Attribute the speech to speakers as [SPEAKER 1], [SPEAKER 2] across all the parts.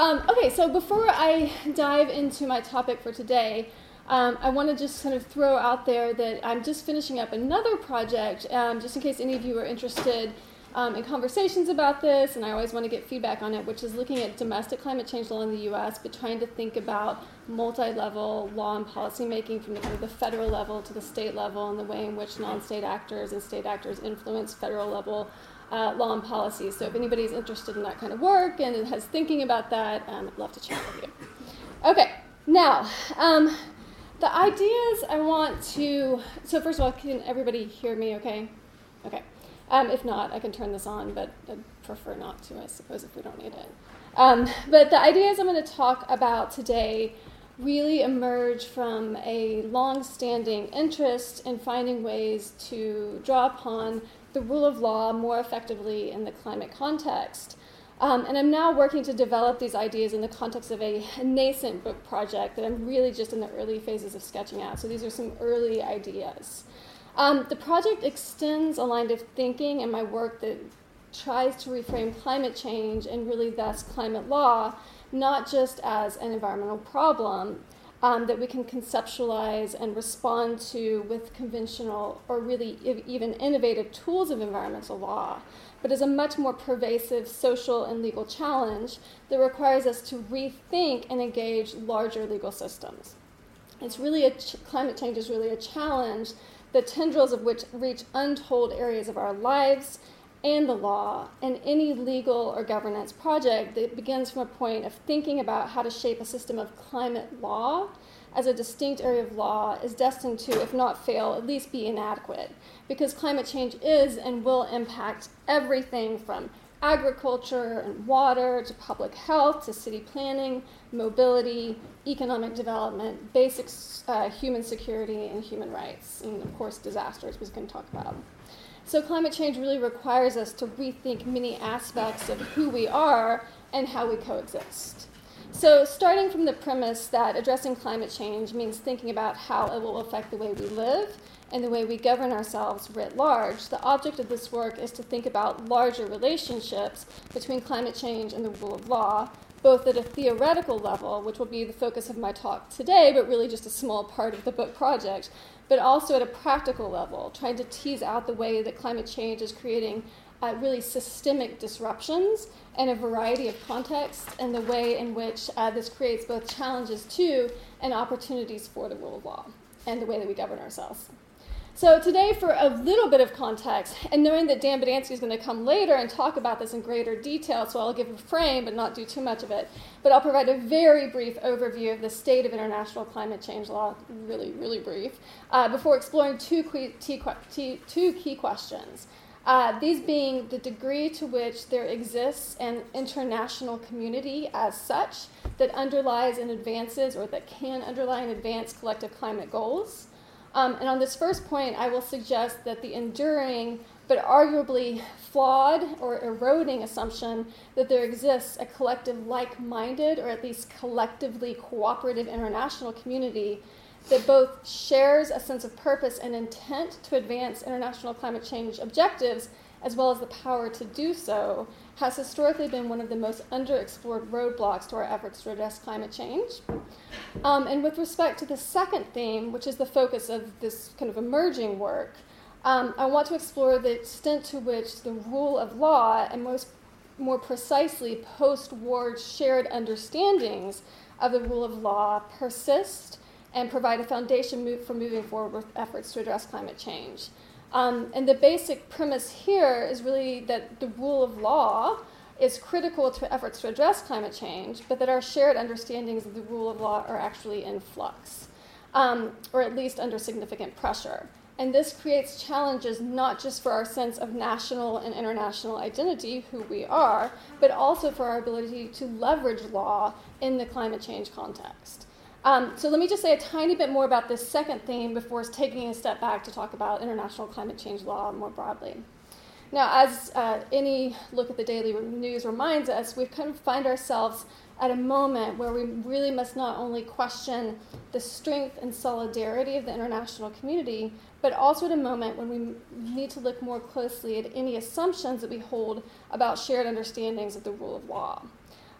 [SPEAKER 1] Um, okay, so before I dive into my topic for today, um, I want to just kind of throw out there that I'm just finishing up another project, um, just in case any of you are interested um, in conversations about this, and I always want to get feedback on it, which is looking at domestic climate change law in the U.S., but trying to think about multi-level law and policy making from the kind of the federal level to the state level, and the way in which non-state actors and state actors influence federal level uh, law and policy. So if anybody's interested in that kind of work and has thinking about that, um, I'd love to chat with you. Okay, now. Um, the ideas I want to. So, first of all, can everybody hear me okay? Okay. Um, if not, I can turn this on, but I'd prefer not to, I suppose, if we don't need it. Um, but the ideas I'm going to talk about today really emerge from a long standing interest in finding ways to draw upon the rule of law more effectively in the climate context. Um, and I'm now working to develop these ideas in the context of a nascent book project that I'm really just in the early phases of sketching out. So these are some early ideas. Um, the project extends a line of thinking in my work that tries to reframe climate change and really thus climate law, not just as an environmental problem um, that we can conceptualize and respond to with conventional or really even innovative tools of environmental law, but is a much more pervasive social and legal challenge that requires us to rethink and engage larger legal systems. It's really a ch- climate change is really a challenge the tendrils of which reach untold areas of our lives and the law, and any legal or governance project that begins from a point of thinking about how to shape a system of climate law as a distinct area of law is destined to, if not fail, at least be inadequate. Because climate change is and will impact everything from agriculture and water to public health to city planning, mobility, economic development, basic uh, human security, and human rights, and of course, disasters we can talk about. So, climate change really requires us to rethink many aspects of who we are and how we coexist. So, starting from the premise that addressing climate change means thinking about how it will affect the way we live and the way we govern ourselves writ large, the object of this work is to think about larger relationships between climate change and the rule of law, both at a theoretical level, which will be the focus of my talk today, but really just a small part of the book project, but also at a practical level, trying to tease out the way that climate change is creating uh, really systemic disruptions in a variety of contexts, and the way in which uh, this creates both challenges to and opportunities for the rule of law and the way that we govern ourselves. So today, for a little bit of context, and knowing that Dan Bodansky is going to come later and talk about this in greater detail, so I'll give a frame but not do too much of it. But I'll provide a very brief overview of the state of international climate change law, really, really brief, uh, before exploring two, key, two key questions. Uh, these being the degree to which there exists an international community as such that underlies and advances or that can underlie and advance collective climate goals um, and on this first point, I will suggest that the enduring but arguably flawed or eroding assumption that there exists a collective like minded or at least collectively cooperative international community that both shares a sense of purpose and intent to advance international climate change objectives as well as the power to do so has historically been one of the most underexplored roadblocks to our efforts to address climate change. Um, and with respect to the second theme, which is the focus of this kind of emerging work, um, I want to explore the extent to which the rule of law, and most more precisely post war shared understandings of the rule of law, persist and provide a foundation move for moving forward with efforts to address climate change. Um, and the basic premise here is really that the rule of law is critical to efforts to address climate change, but that our shared understandings of the rule of law are actually in flux, um, or at least under significant pressure. And this creates challenges not just for our sense of national and international identity, who we are, but also for our ability to leverage law in the climate change context. Um, so let me just say a tiny bit more about this second theme before taking a step back to talk about international climate change law more broadly. Now, as uh, any look at the daily news reminds us, we kind of find ourselves at a moment where we really must not only question the strength and solidarity of the international community, but also at a moment when we need to look more closely at any assumptions that we hold about shared understandings of the rule of law.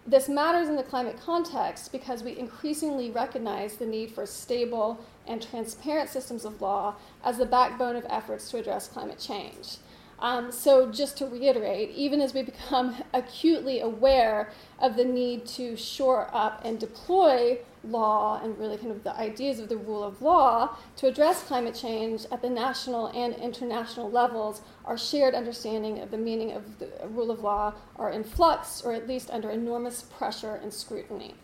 [SPEAKER 1] This matters in the climate context because we increasingly recognize the need for stable and transparent systems of law as the backbone of efforts to address climate change. Um, so, just to reiterate, even as we become acutely aware of the need to shore up and deploy law and really kind of the ideas of the rule of law to address climate change at the national and international levels, our shared understanding of the meaning of the rule of law are in flux or at least under enormous pressure and scrutiny.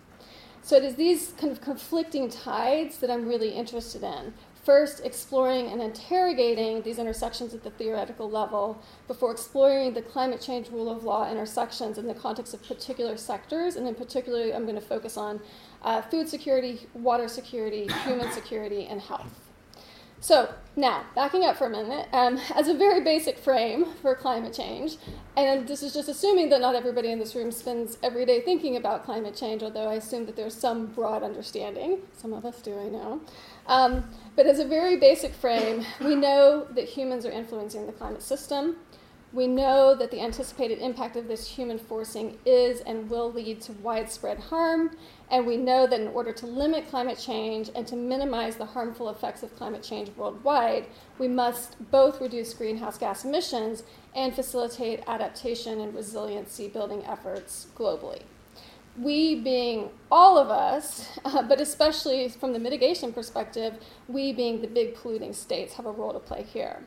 [SPEAKER 1] So it is these kind of conflicting tides that I'm really interested in first exploring and interrogating these intersections at the theoretical level before exploring the climate change rule of law intersections in the context of particular sectors. And in particular, I'm going to focus on uh, food security, water security, human security, and health. So, now, backing up for a minute, um, as a very basic frame for climate change, and this is just assuming that not everybody in this room spends every day thinking about climate change, although I assume that there's some broad understanding. Some of us do, I know. Um, but as a very basic frame, we know that humans are influencing the climate system. We know that the anticipated impact of this human forcing is and will lead to widespread harm, and we know that in order to limit climate change and to minimize the harmful effects of climate change worldwide, we must both reduce greenhouse gas emissions and facilitate adaptation and resiliency building efforts globally. We, being all of us, uh, but especially from the mitigation perspective, we, being the big polluting states, have a role to play here.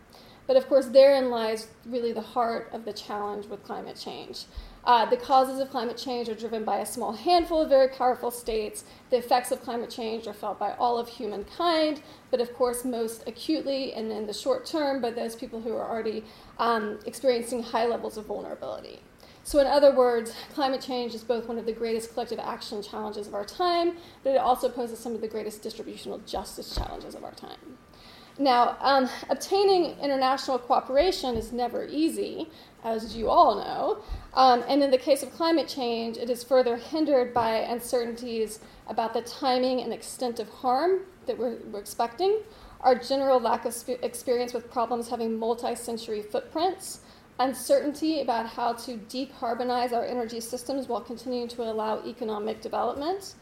[SPEAKER 1] But of course, therein lies really the heart of the challenge with climate change. Uh, the causes of climate change are driven by a small handful of very powerful states. The effects of climate change are felt by all of humankind, but of course, most acutely and in the short term by those people who are already um, experiencing high levels of vulnerability. So, in other words, climate change is both one of the greatest collective action challenges of our time, but it also poses some of the greatest distributional justice challenges of our time. Now, um, obtaining international cooperation is never easy, as you all know. Um, and in the case of climate change, it is further hindered by uncertainties about the timing and extent of harm that we're, we're expecting, our general lack of sp- experience with problems having multi century footprints, uncertainty about how to decarbonize our energy systems while continuing to allow economic development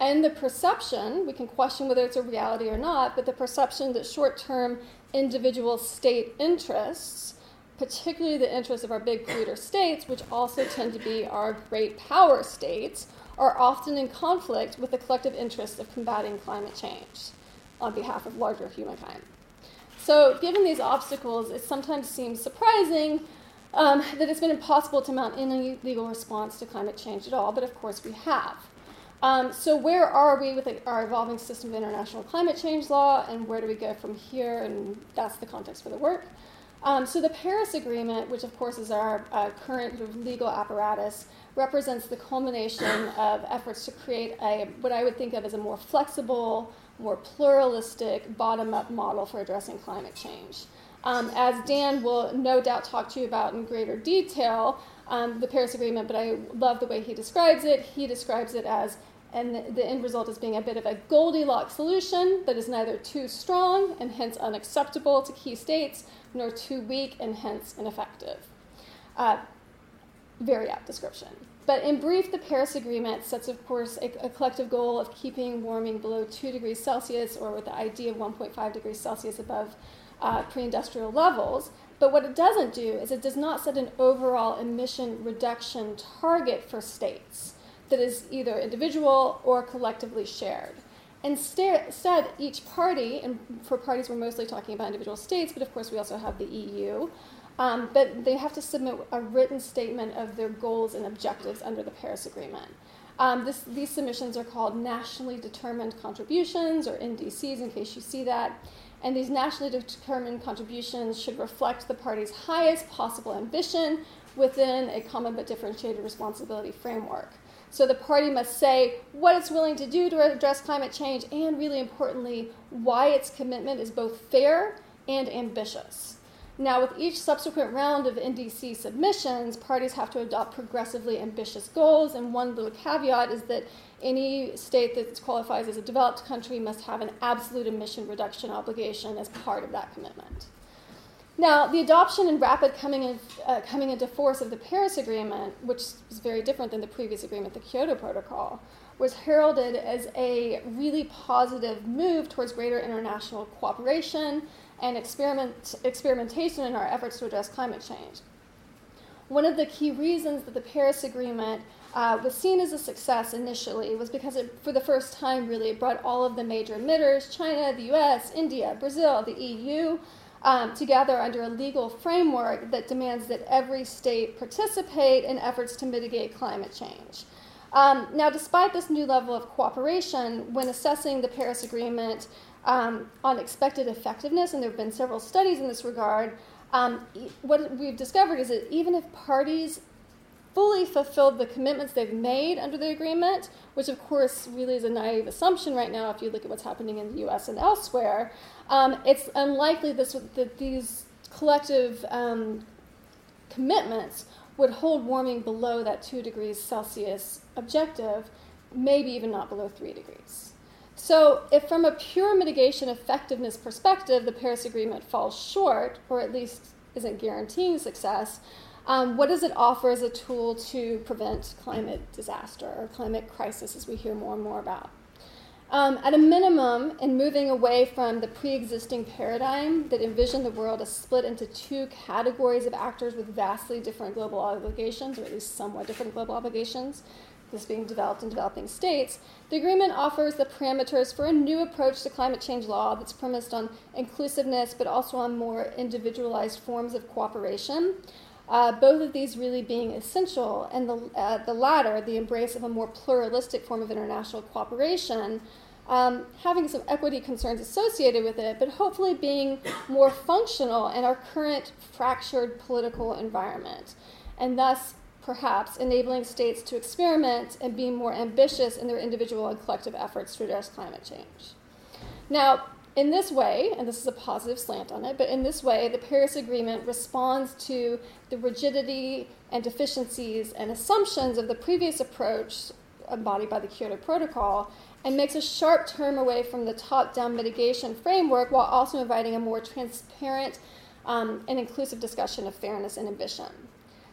[SPEAKER 1] and the perception, we can question whether it's a reality or not, but the perception that short term individual state interests, particularly the interests of our big polluter states, which also tend to be our great power states, are often in conflict with the collective interests of combating climate change on behalf of larger humankind. So, given these obstacles, it sometimes seems surprising um, that it's been impossible to mount any legal response to climate change at all, but of course we have. Um, so, where are we with our evolving system of international climate change law, and where do we go from here? And that's the context for the work. Um, so, the Paris Agreement, which of course is our uh, current legal apparatus, represents the culmination of efforts to create a what I would think of as a more flexible, more pluralistic, bottom up model for addressing climate change. Um, as Dan will no doubt talk to you about in greater detail, um, the Paris Agreement, but I love the way he describes it. He describes it as and the end result is being a bit of a Goldilocks solution that is neither too strong and hence unacceptable to key states, nor too weak and hence ineffective. Uh, very apt description. But in brief, the Paris Agreement sets, of course, a, a collective goal of keeping warming below 2 degrees Celsius, or with the idea of 1.5 degrees Celsius above uh, pre industrial levels. But what it doesn't do is it does not set an overall emission reduction target for states that is either individual or collectively shared. Instead, each party, and for parties we're mostly talking about individual states, but of course we also have the EU, um, but they have to submit a written statement of their goals and objectives under the Paris Agreement. Um, this, these submissions are called nationally determined contributions, or NDCs, in case you see that. And these nationally determined contributions should reflect the party's highest possible ambition within a common but differentiated responsibility framework. So the party must say what it's willing to do to address climate change and, really importantly, why its commitment is both fair and ambitious. Now, with each subsequent round of NDC submissions, parties have to adopt progressively ambitious goals, and one little caveat is that any state that qualifies as a developed country must have an absolute emission reduction obligation as part of that commitment. Now, the adoption and rapid coming, in, uh, coming into force of the Paris Agreement, which is very different than the previous agreement, the Kyoto Protocol, was heralded as a really positive move towards greater international cooperation and experiment, experimentation in our efforts to address climate change. One of the key reasons that the Paris Agreement uh, was seen as a success initially was because it, for the first time, really it brought all of the major emitters China, the US, India, Brazil, the EU um, together under a legal framework that demands that every state participate in efforts to mitigate climate change. Um, now, despite this new level of cooperation, when assessing the Paris Agreement um, on expected effectiveness, and there have been several studies in this regard, um, what we've discovered is that even if parties fully fulfilled the commitments they've made under the agreement, which of course really is a naive assumption right now if you look at what's happening in the US and elsewhere, um, it's unlikely this, that these collective um, commitments would hold warming below that 2 degrees Celsius objective, maybe even not below 3 degrees. So, if from a pure mitigation effectiveness perspective, the Paris Agreement falls short, or at least isn't guaranteeing success, um, what does it offer as a tool to prevent climate disaster or climate crisis, as we hear more and more about? Um, at a minimum, in moving away from the pre existing paradigm that envisioned the world as split into two categories of actors with vastly different global obligations, or at least somewhat different global obligations, this being developed in developing states, the agreement offers the parameters for a new approach to climate change law that's premised on inclusiveness but also on more individualized forms of cooperation. Uh, both of these really being essential, and the, uh, the latter, the embrace of a more pluralistic form of international cooperation, um, having some equity concerns associated with it, but hopefully being more functional in our current fractured political environment, and thus perhaps enabling states to experiment and be more ambitious in their individual and collective efforts to address climate change. Now, in this way, and this is a positive slant on it, but in this way, the Paris Agreement responds to the rigidity and deficiencies and assumptions of the previous approach embodied by the Kyoto Protocol and makes a sharp turn away from the top down mitigation framework while also inviting a more transparent um, and inclusive discussion of fairness and ambition.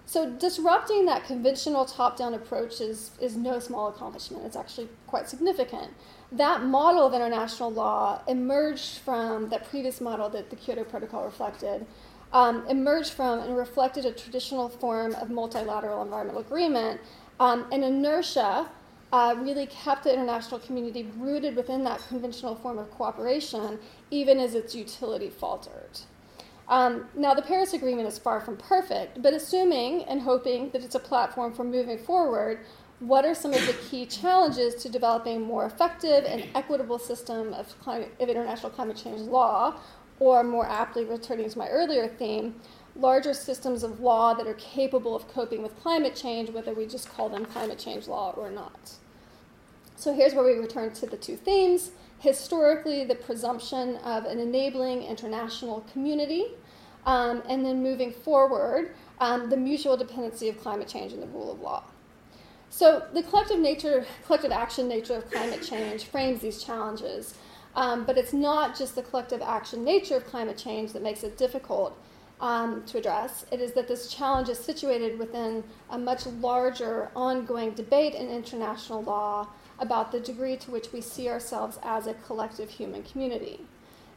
[SPEAKER 1] So, disrupting that conventional top down approach is, is no small accomplishment. It's actually quite significant that model of international law emerged from that previous model that the Kyoto Protocol reflected, um, emerged from and reflected a traditional form of multilateral environmental agreement. Um, and inertia uh, really kept the international community rooted within that conventional form of cooperation, even as its utility faltered. Um, now, the Paris Agreement is far from perfect, but assuming and hoping that it's a platform for moving forward, what are some of the key challenges to developing a more effective and equitable system of, climate, of international climate change law, or more aptly returning to my earlier theme, larger systems of law that are capable of coping with climate change, whether we just call them climate change law or not. So here's where we return to the two themes. Historically, the presumption of an enabling international community, um, and then moving forward, um, the mutual dependency of climate change and the rule of law. So the collective nature, collective action nature of climate change frames these challenges. Um, but it's not just the collective action nature of climate change that makes it difficult um, to address. It is that this challenge is situated within a much larger ongoing debate in international law about the degree to which we see ourselves as a collective human community.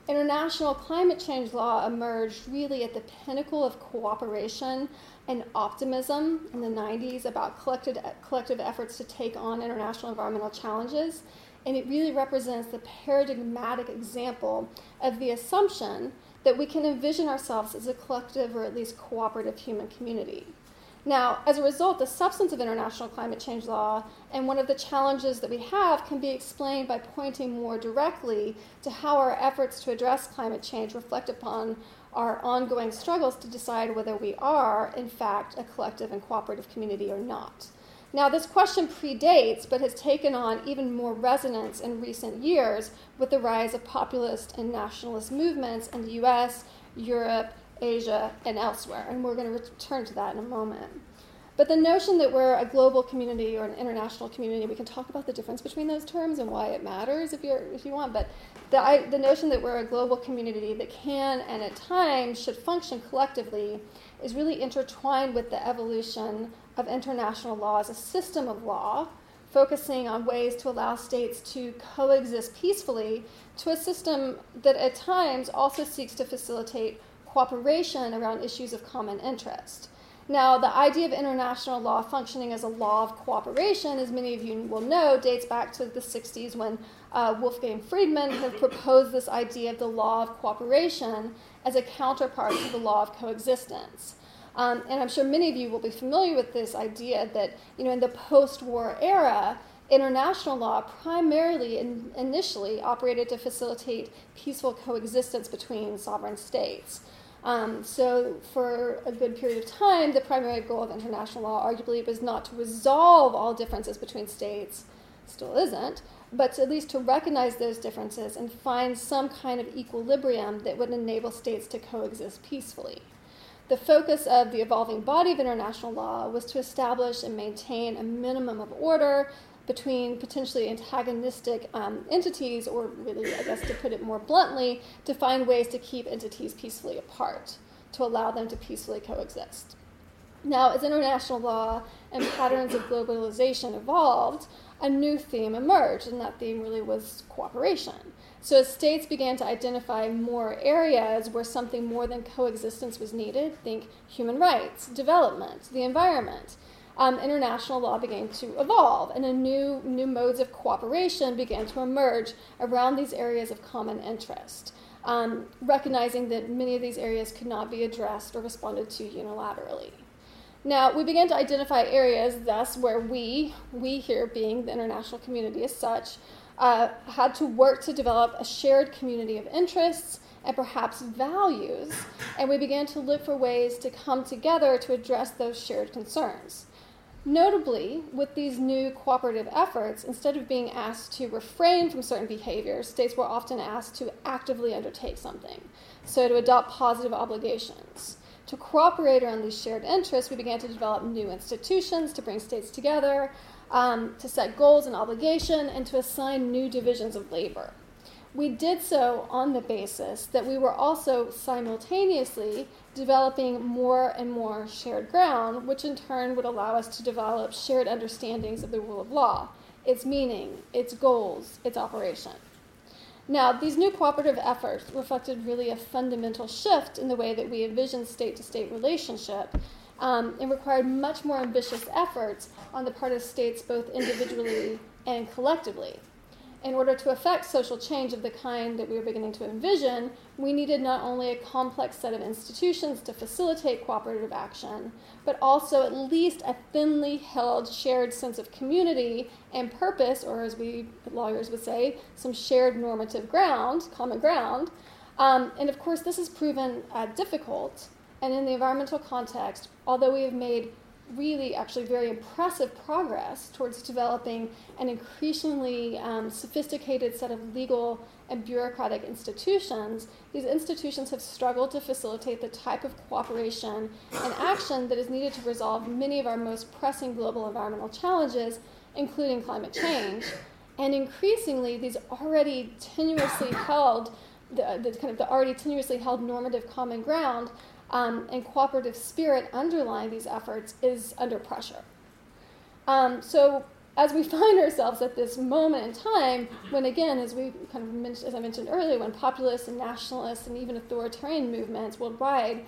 [SPEAKER 1] International climate change law emerged really at the pinnacle of cooperation and optimism in the 90s about collective, collective efforts to take on international environmental challenges. And it really represents the paradigmatic example of the assumption that we can envision ourselves as a collective or at least cooperative human community. Now, as a result, the substance of international climate change law and one of the challenges that we have can be explained by pointing more directly to how our efforts to address climate change reflect upon our ongoing struggles to decide whether we are, in fact, a collective and cooperative community or not. Now, this question predates but has taken on even more resonance in recent years with the rise of populist and nationalist movements in the US, Europe, Asia, and elsewhere. And we're going to return to that in a moment. But the notion that we're a global community or an international community, we can talk about the difference between those terms and why it matters if, you're, if you want, but the, I, the notion that we're a global community that can and at times should function collectively is really intertwined with the evolution of international law as a system of law, focusing on ways to allow states to coexist peacefully to a system that at times also seeks to facilitate cooperation around issues of common interest. Now, the idea of international law functioning as a law of cooperation, as many of you will know, dates back to the 60s when uh, Wolfgang Friedmann had proposed this idea of the law of cooperation as a counterpart to the law of coexistence. Um, and I'm sure many of you will be familiar with this idea that, you know, in the post-war era, international law primarily in, initially operated to facilitate peaceful coexistence between sovereign states. Um, so, for a good period of time, the primary goal of international law arguably was not to resolve all differences between states, still isn't, but at least to recognize those differences and find some kind of equilibrium that would enable states to coexist peacefully. The focus of the evolving body of international law was to establish and maintain a minimum of order between potentially antagonistic um, entities, or really, I guess to put it more bluntly, to find ways to keep entities peacefully apart, to allow them to peacefully coexist. Now, as international law and patterns of globalization evolved, a new theme emerged, and that theme really was cooperation. So, as states began to identify more areas where something more than coexistence was needed, think human rights, development, the environment, um, international law began to evolve, and a new, new modes of cooperation began to emerge around these areas of common interest, um, recognizing that many of these areas could not be addressed or responded to unilaterally. Now, we began to identify areas, thus, where we, we here being the international community as such, uh, had to work to develop a shared community of interests and perhaps values, and we began to look for ways to come together to address those shared concerns. Notably, with these new cooperative efforts, instead of being asked to refrain from certain behaviors, states were often asked to actively undertake something, so to adopt positive obligations. To cooperate around these shared interests, we began to develop new institutions to bring states together, um, to set goals and obligation, and to assign new divisions of labor. We did so on the basis that we were also simultaneously developing more and more shared ground, which in turn would allow us to develop shared understandings of the rule of law, its meaning, its goals, its operation. Now, these new cooperative efforts reflected really a fundamental shift in the way that we envision state to state relationship um, and required much more ambitious efforts on the part of states both individually and collectively in order to effect social change of the kind that we were beginning to envision, we needed not only a complex set of institutions to facilitate cooperative action, but also at least a thinly held shared sense of community and purpose, or as we lawyers would say, some shared normative ground, common ground. Um, and of course, this has proven uh, difficult. And in the environmental context, although we have made really actually very impressive progress towards developing an increasingly um, sophisticated set of legal and bureaucratic institutions, these institutions have struggled to facilitate the type of cooperation and action that is needed to resolve many of our most pressing global environmental challenges, including climate change. And increasingly, these already tenuously held, the, the kind of the already tenuously held normative common ground um, and cooperative spirit underlying these efforts is under pressure. Um, so as we find ourselves at this moment in time, when again, as we kind of mentioned, as I mentioned earlier, when populists and nationalists and even authoritarian movements worldwide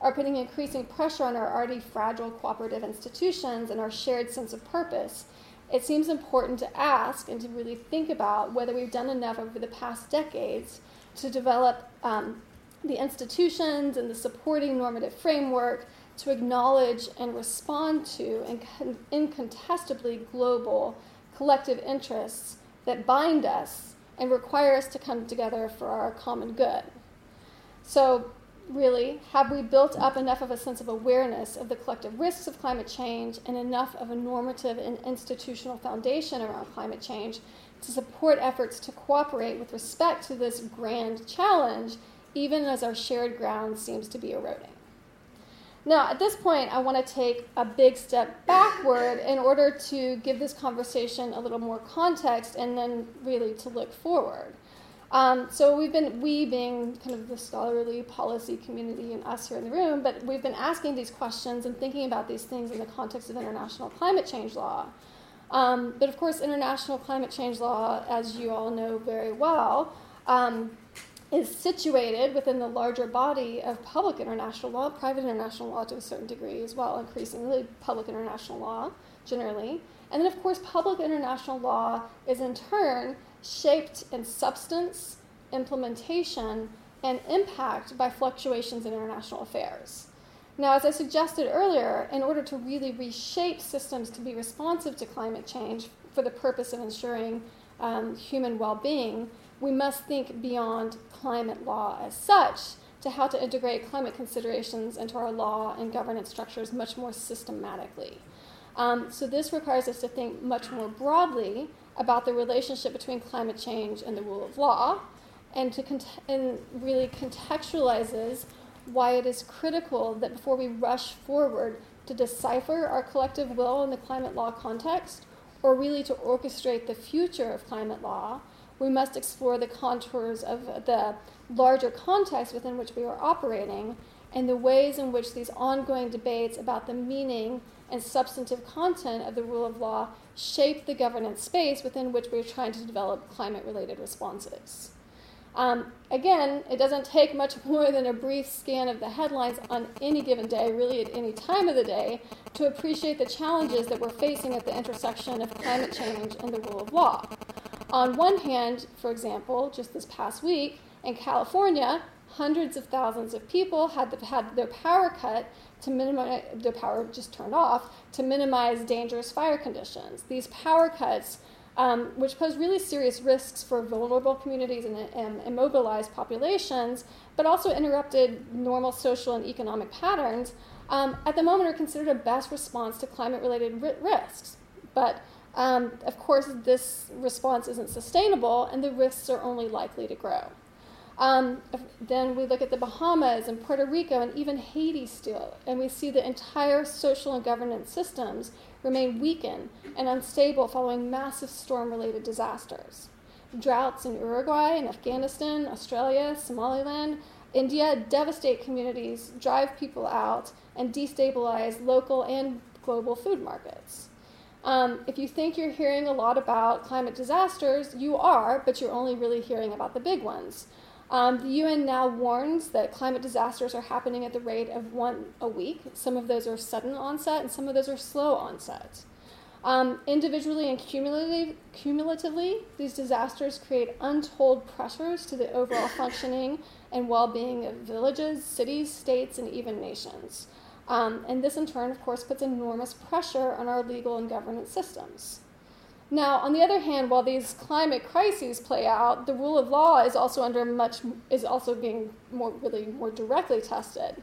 [SPEAKER 1] are putting increasing pressure on our already fragile cooperative institutions and our shared sense of purpose, it seems important to ask and to really think about whether we've done enough over the past decades to develop um, the institutions and the supporting normative framework to acknowledge and respond to and incontestably global collective interests that bind us and require us to come together for our common good. So, really, have we built up enough of a sense of awareness of the collective risks of climate change and enough of a normative and institutional foundation around climate change to support efforts to cooperate with respect to this grand challenge even as our shared ground seems to be eroding. Now, at this point, I want to take a big step backward in order to give this conversation a little more context and then really to look forward. Um, so we've been, we being kind of the scholarly policy community and us here in the room, but we've been asking these questions and thinking about these things in the context of international climate change law. Um, but of course, international climate change law, as you all know very well, um, is situated within the larger body of public international law, private international law to a certain degree as well, increasingly public international law generally. And then, of course, public international law is in turn shaped in substance, implementation, and impact by fluctuations in international affairs. Now, as I suggested earlier, in order to really reshape systems to be responsive to climate change for the purpose of ensuring um, human well being, we must think beyond climate law as such to how to integrate climate considerations into our law and governance structures much more systematically. Um, so, this requires us to think much more broadly about the relationship between climate change and the rule of law, and, to cont- and really contextualizes why it is critical that before we rush forward to decipher our collective will in the climate law context, or really to orchestrate the future of climate law, we must explore the contours of the larger context within which we are operating and the ways in which these ongoing debates about the meaning and substantive content of the rule of law shape the governance space within which we're trying to develop climate related responses. Um, again, it doesn't take much more than a brief scan of the headlines on any given day, really at any time of the day, to appreciate the challenges that we're facing at the intersection of climate change and the rule of law. On one hand, for example, just this past week in California, hundreds of thousands of people had, the, had their power cut to minimize their power just turned off to minimize dangerous fire conditions. These power cuts, um, which pose really serious risks for vulnerable communities and, and immobilized populations, but also interrupted normal social and economic patterns, um, at the moment are considered a best response to climate related risks. But um, of course, this response isn't sustainable, and the risks are only likely to grow. Um, then we look at the Bahamas and Puerto Rico and even Haiti still, and we see the entire social and governance systems remain weakened and unstable following massive storm related disasters. Droughts in Uruguay and Afghanistan, Australia, Somaliland, India devastate communities, drive people out, and destabilize local and global food markets. Um, if you think you're hearing a lot about climate disasters, you are, but you're only really hearing about the big ones. Um, the UN now warns that climate disasters are happening at the rate of one a week. Some of those are sudden onset, and some of those are slow onset. Um, individually and cumulatively, cumulatively, these disasters create untold pressures to the overall functioning and well being of villages, cities, states, and even nations. Um, and this, in turn, of course, puts enormous pressure on our legal and governance systems. Now, on the other hand, while these climate crises play out, the rule of law is also under much is also being more really more directly tested.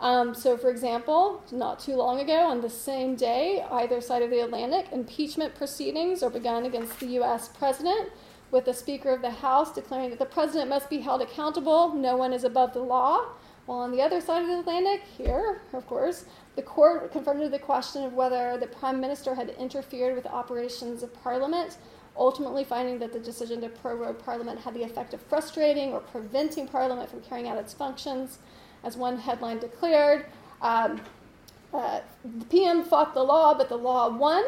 [SPEAKER 1] Um, so, for example, not too long ago, on the same day, either side of the Atlantic, impeachment proceedings are begun against the U.S. president, with the Speaker of the House declaring that the president must be held accountable. No one is above the law. While on the other side of the Atlantic, here, of course, the court confronted the question of whether the prime minister had interfered with the operations of parliament, ultimately finding that the decision to prorogue parliament had the effect of frustrating or preventing parliament from carrying out its functions. As one headline declared, um, uh, the PM fought the law, but the law won.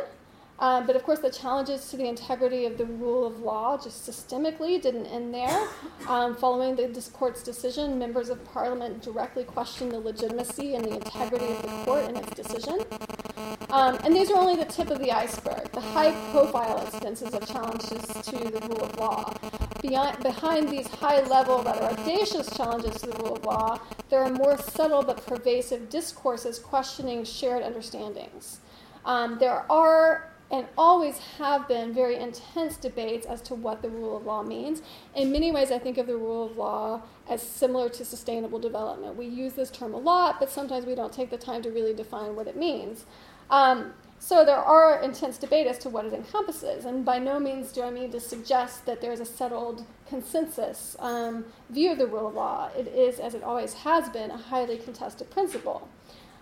[SPEAKER 1] Um, but of course, the challenges to the integrity of the rule of law just systemically didn't end there. Um, following the court's decision, members of parliament directly questioned the legitimacy and the integrity of the court and its decision. Um, and these are only the tip of the iceberg, the high profile instances of challenges to the rule of law. Beyond, behind these high level, rather audacious challenges to the rule of law, there are more subtle but pervasive discourses questioning shared understandings. Um, there are and always have been very intense debates as to what the rule of law means. In many ways, I think of the rule of law as similar to sustainable development. We use this term a lot, but sometimes we don't take the time to really define what it means. Um, so there are intense debate as to what it encompasses, and by no means do I mean to suggest that there's a settled consensus um, view of the rule of law. It is, as it always has been, a highly contested principle.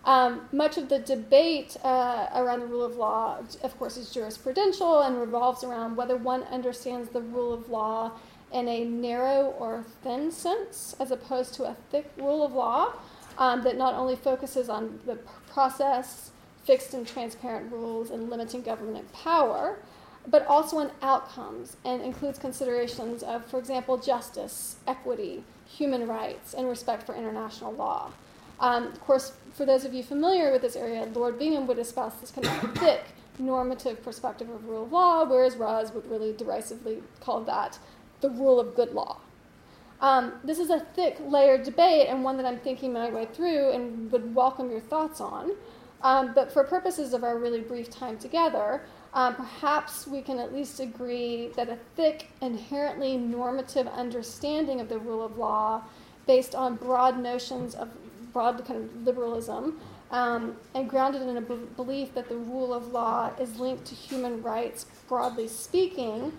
[SPEAKER 1] Um, much of the debate uh, around the rule of law, of course, is jurisprudential and revolves around whether one understands the rule of law in a narrow or thin sense, as opposed to a thick rule of law um, that not only focuses on the process, fixed and transparent rules, and limiting government power, but also on outcomes and includes considerations of, for example, justice, equity, human rights, and respect for international law. Um, of course, for those of you familiar with this area, Lord Bingham would espouse this kind of thick normative perspective of rule of law, whereas Raz would really derisively call that the rule of good law. Um, this is a thick, layered debate and one that I'm thinking my way through and would welcome your thoughts on. Um, but for purposes of our really brief time together, um, perhaps we can at least agree that a thick, inherently normative understanding of the rule of law, based on broad notions of broad kind of liberalism, um, and grounded in a b- belief that the rule of law is linked to human rights, broadly speaking,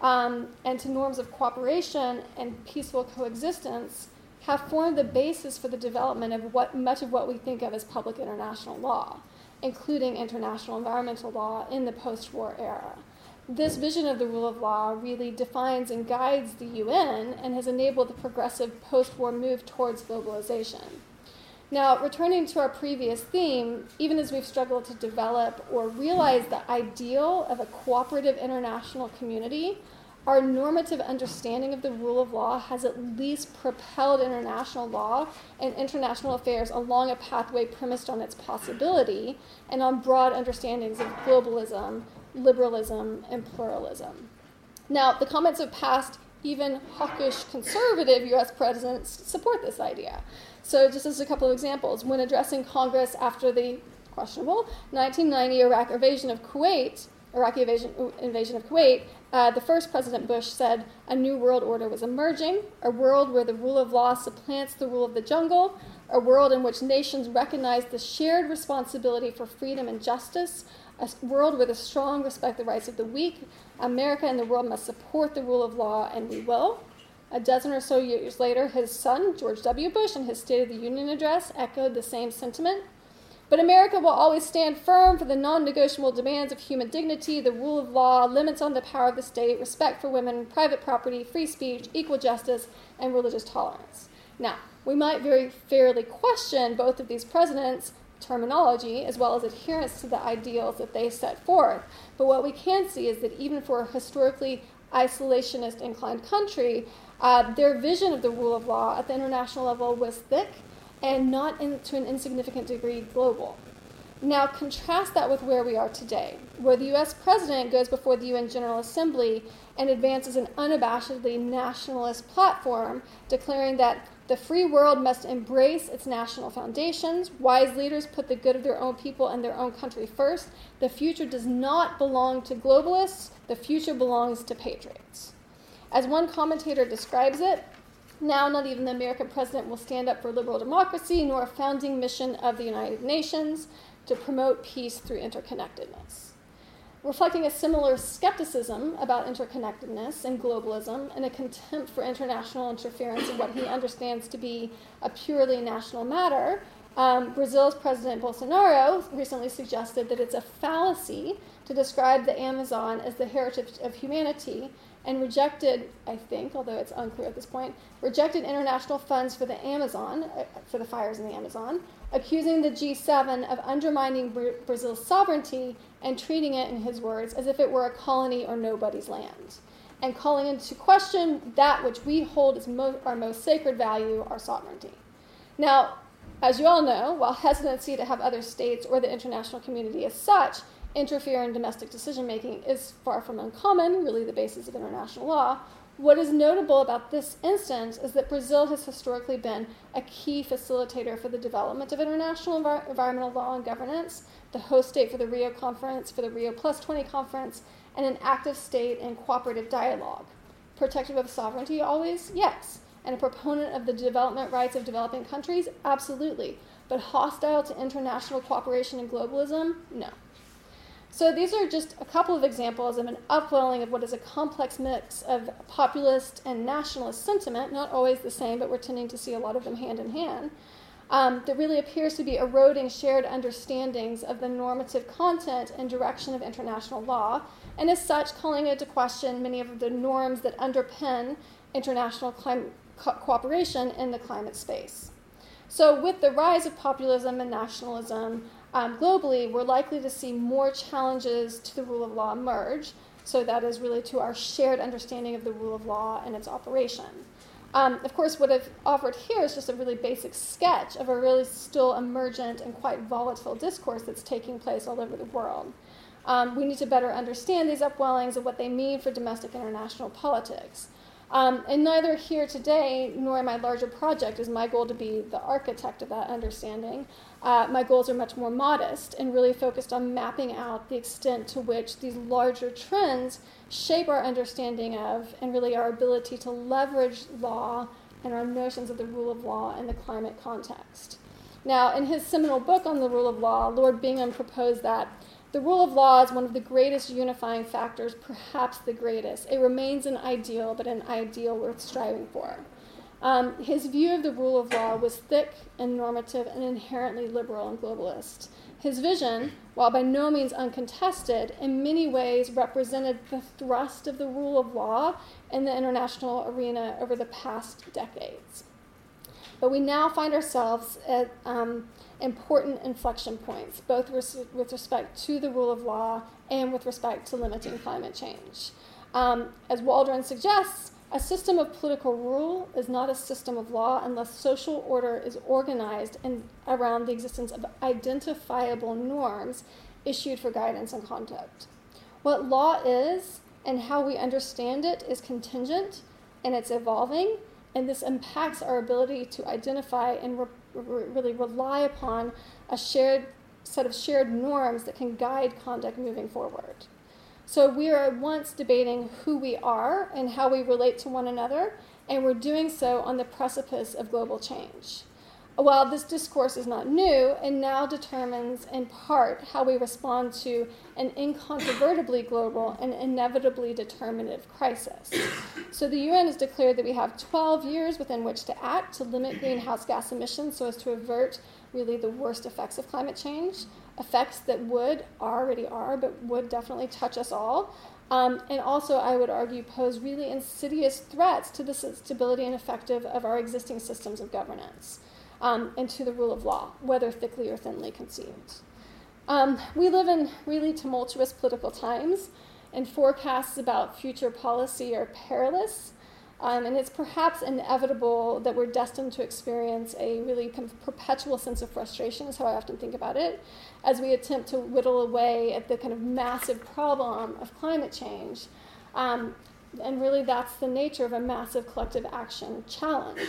[SPEAKER 1] um, and to norms of cooperation and peaceful coexistence, have formed the basis for the development of what much of what we think of as public international law including international environmental law, in the post war era. This vision of the rule of law really defines and guides the UN and has enabled the progressive post war move towards globalization. Now, returning to our previous theme, even as we've struggled to develop or realize the ideal of a cooperative international community, our normative understanding of the rule of law has at least propelled international law and international affairs along a pathway premised on its possibility and on broad understandings of globalism, liberalism, and pluralism. Now, the comments of past, even hawkish conservative US presidents support this idea. So, just as a couple of examples, when addressing Congress after the questionable 1990 Iraq invasion of Kuwait, Iraqi invasion, invasion of Kuwait, uh, the first President Bush said a new world order was emerging, a world where the rule of law supplants the rule of the jungle, a world in which nations recognize the shared responsibility for freedom and justice, a world where the strong respect the rights of the weak. America and the world must support the rule of law, and we will. A dozen or so years later, his son, George W. Bush, in his State of the Union address, echoed the same sentiment. But America will always stand firm for the non negotiable demands of human dignity, the rule of law, limits on the power of the state, respect for women, private property, free speech, equal justice, and religious tolerance. Now, we might very fairly question both of these presidents' terminology as well as adherence to the ideals that they set forth. But what we can see is that even for a historically isolationist inclined country, uh, their vision of the rule of law at the international level was thick and not in, to an insignificant degree global. Now, contrast that with where we are today, where the US president goes before the UN General Assembly and advances an unabashedly nationalist platform, declaring that the free world must embrace its national foundations. Wise leaders put the good of their own people and their own country first. The future does not belong to globalists, the future belongs to patriots. As one commentator describes it, now, not even the American president will stand up for liberal democracy, nor a founding mission of the United Nations to promote peace through interconnectedness. Reflecting a similar skepticism about interconnectedness and globalism and a contempt for international interference in what he understands to be a purely national matter, um, Brazil's President Bolsonaro recently suggested that it's a fallacy to describe the Amazon as the heritage of humanity and rejected, I think, although it's unclear at this point, rejected international funds for the Amazon, uh, for the fires in the Amazon, accusing the G7 of undermining Brazil's sovereignty and treating it, in his words, as if it were a colony or nobody's land, and calling into question that which we hold as mo- our most sacred value, our sovereignty. Now, as you all know, while hesitancy to have other states or the international community as such interfere in domestic decision making is far from uncommon, really the basis of international law. What is notable about this instance is that Brazil has historically been a key facilitator for the development of international envir- environmental law and governance, the host state for the Rio Conference, for the Rio Plus 20 Conference, and an active state in cooperative dialogue. Protective of sovereignty, always? Yes. And a proponent of the development rights of developing countries? Absolutely. But hostile to international cooperation and globalism? No. So these are just a couple of examples of an upwelling of what is a complex mix of populist and nationalist sentiment, not always the same, but we're tending to see a lot of them hand in hand. um, that really appears to be eroding shared understandings of the normative content and direction of international law, and as such, calling into question many of the norms that underpin international clim- co- cooperation in the climate space. So, with the rise of populism and nationalism um, globally, we're likely to see more challenges to the rule of law emerge. So, that is really to our shared understanding of the rule of law and its operation. Um, of course, what I've offered here is just a really basic sketch of a really still emergent and quite volatile discourse that's taking place all over the world. Um, we need to better understand these upwellings and what they mean for domestic international politics. Um, and neither here today nor in my larger project is my goal to be the architect of that understanding. Uh, my goals are much more modest and really focused on mapping out the extent to which these larger trends shape our understanding of and really our ability to leverage law and our notions of the rule of law in the climate context. Now, in his seminal book on the rule of law, Lord Bingham proposed that the rule of law is one of the greatest unifying factors, perhaps the greatest. It remains an ideal, but an ideal worth striving for. Um, his view of the rule of law was thick and normative and inherently liberal and globalist. His vision, while by no means uncontested, in many ways represented the thrust of the rule of law in the international arena over the past decades. But we now find ourselves at um, important inflection points, both res- with respect to the rule of law and with respect to limiting climate change. Um, as Waldron suggests, a system of political rule is not a system of law unless social order is organized in, around the existence of identifiable norms issued for guidance and conduct. What law is and how we understand it is contingent and it's evolving, and this impacts our ability to identify and re- really rely upon a shared set of shared norms that can guide conduct moving forward. So we are at once debating who we are and how we relate to one another, and we're doing so on the precipice of global change. While this discourse is not new, it now determines in part how we respond to an incontrovertibly global and inevitably determinative crisis. So the UN has declared that we have 12 years within which to act to limit greenhouse gas emissions so as to avert really the worst effects of climate change, effects that would already are, but would definitely touch us all. Um, and also, I would argue, pose really insidious threats to the stability and effective of our existing systems of governance um, and to the rule of law, whether thickly or thinly conceived. Um, we live in really tumultuous political times, and forecasts about future policy are perilous. Um, and it's perhaps inevitable that we're destined to experience a really kind of perpetual sense of frustration, is how I often think about it, as we attempt to whittle away at the kind of massive problem of climate change. Um, and really that's the nature of a massive collective action challenge.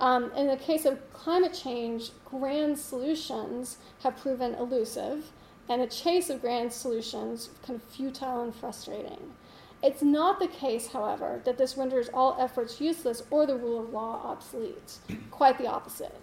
[SPEAKER 1] Um, in the case of climate change, grand solutions have proven elusive, and a chase of grand solutions kind of futile and frustrating. It's not the case, however, that this renders all efforts useless or the rule of law obsolete. Quite the opposite.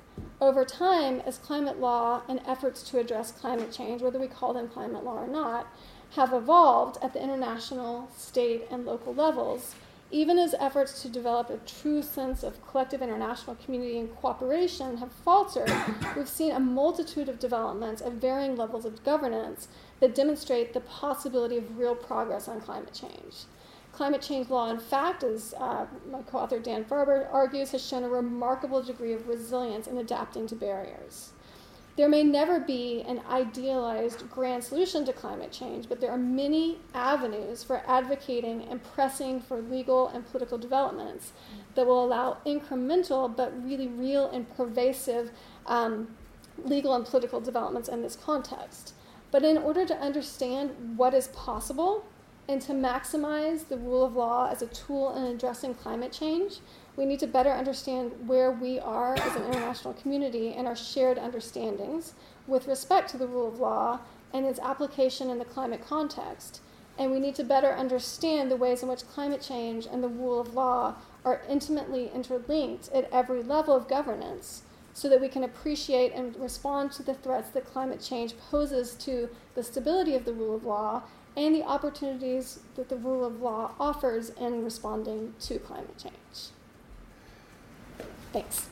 [SPEAKER 1] Over time, as climate law and efforts to address climate change, whether we call them climate law or not, have evolved at the international, state, and local levels, even as efforts to develop a true sense of collective international community and cooperation have faltered, we've seen a multitude of developments at varying levels of governance that demonstrate the possibility of real progress on climate change. Climate change law, in fact, as uh, my co author Dan Farber argues, has shown a remarkable degree of resilience in adapting to barriers. There may never be an idealized grand solution to climate change, but there are many avenues for advocating and pressing for legal and political developments that will allow incremental but really real and pervasive um, legal and political developments in this context. But in order to understand what is possible and to maximize the rule of law as a tool in addressing climate change, we need to better understand where we are as an international community and our shared understandings with respect to the rule of law and its application in the climate context. And we need to better understand the ways in which climate change and the rule of law are intimately interlinked at every level of governance so that we can appreciate and respond to the threats that climate change poses to the stability of the rule of law and the opportunities that the rule of law offers in responding to climate change. Thanks.